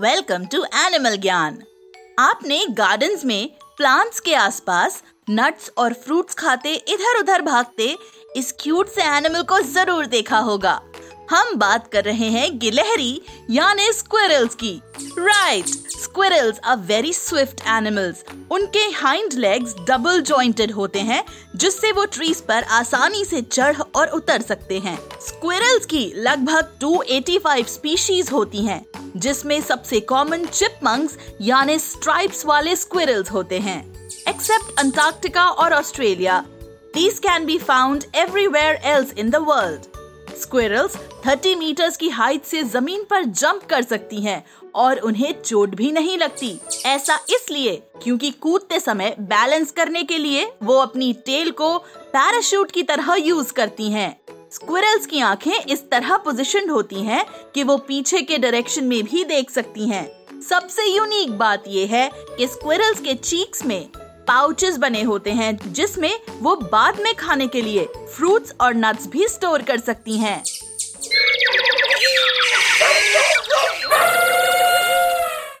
Welcome to animal ज्ञान। आपने gardens में प्लांट्स के आसपास नट्स और फ्रूट्स खाते इधर उधर भागते इस क्यूट से एनिमल को ज़रूर देखा होगा। हम बात कर रहे हैं गिलहरी यानी स्क्विरल्स की। Right squirrels are very swift animals उनके हाइंड लेग्स डबल जॉइंटेड होते हैं जिससे वो ट्रीज पर आसानी से चढ़ और उतर सकते हैं। स्क्विरल्स की लगभग 285 स्पीशीज होती हैं, जिसमें सबसे कॉमन चिपमंग्स यानी स्ट्राइप्स वाले स्क्विरल्स होते हैं एक्सेप्ट अंटार्कटिका और Australia These can be found everywhere else in the world. Squirrels 30 metres की हाइट से ज़मीन पर जंप कर सकती हैं, और उन्हें चोट भी नहीं लगती ऐसा इसलिए क्योंकि कूदते समय बैलेंस करने के लिए वो अपनी टेल को पैराशूट की तरह यूज़ करती हैं। स्क्विरल्स की आँखें इस तरह पोजिशन होती हैं कि वो पीछे के डायरेक्शन में भी देख सकती हैं। सबसे यूनिक बात ये है कि स्क्विरल्स के चीक्स में पाउचेस बने होते हैं, जिसमें वो बाद में खाने के लिए फ्रूट्स और नट्स भी स्टोर कर सकती हैं।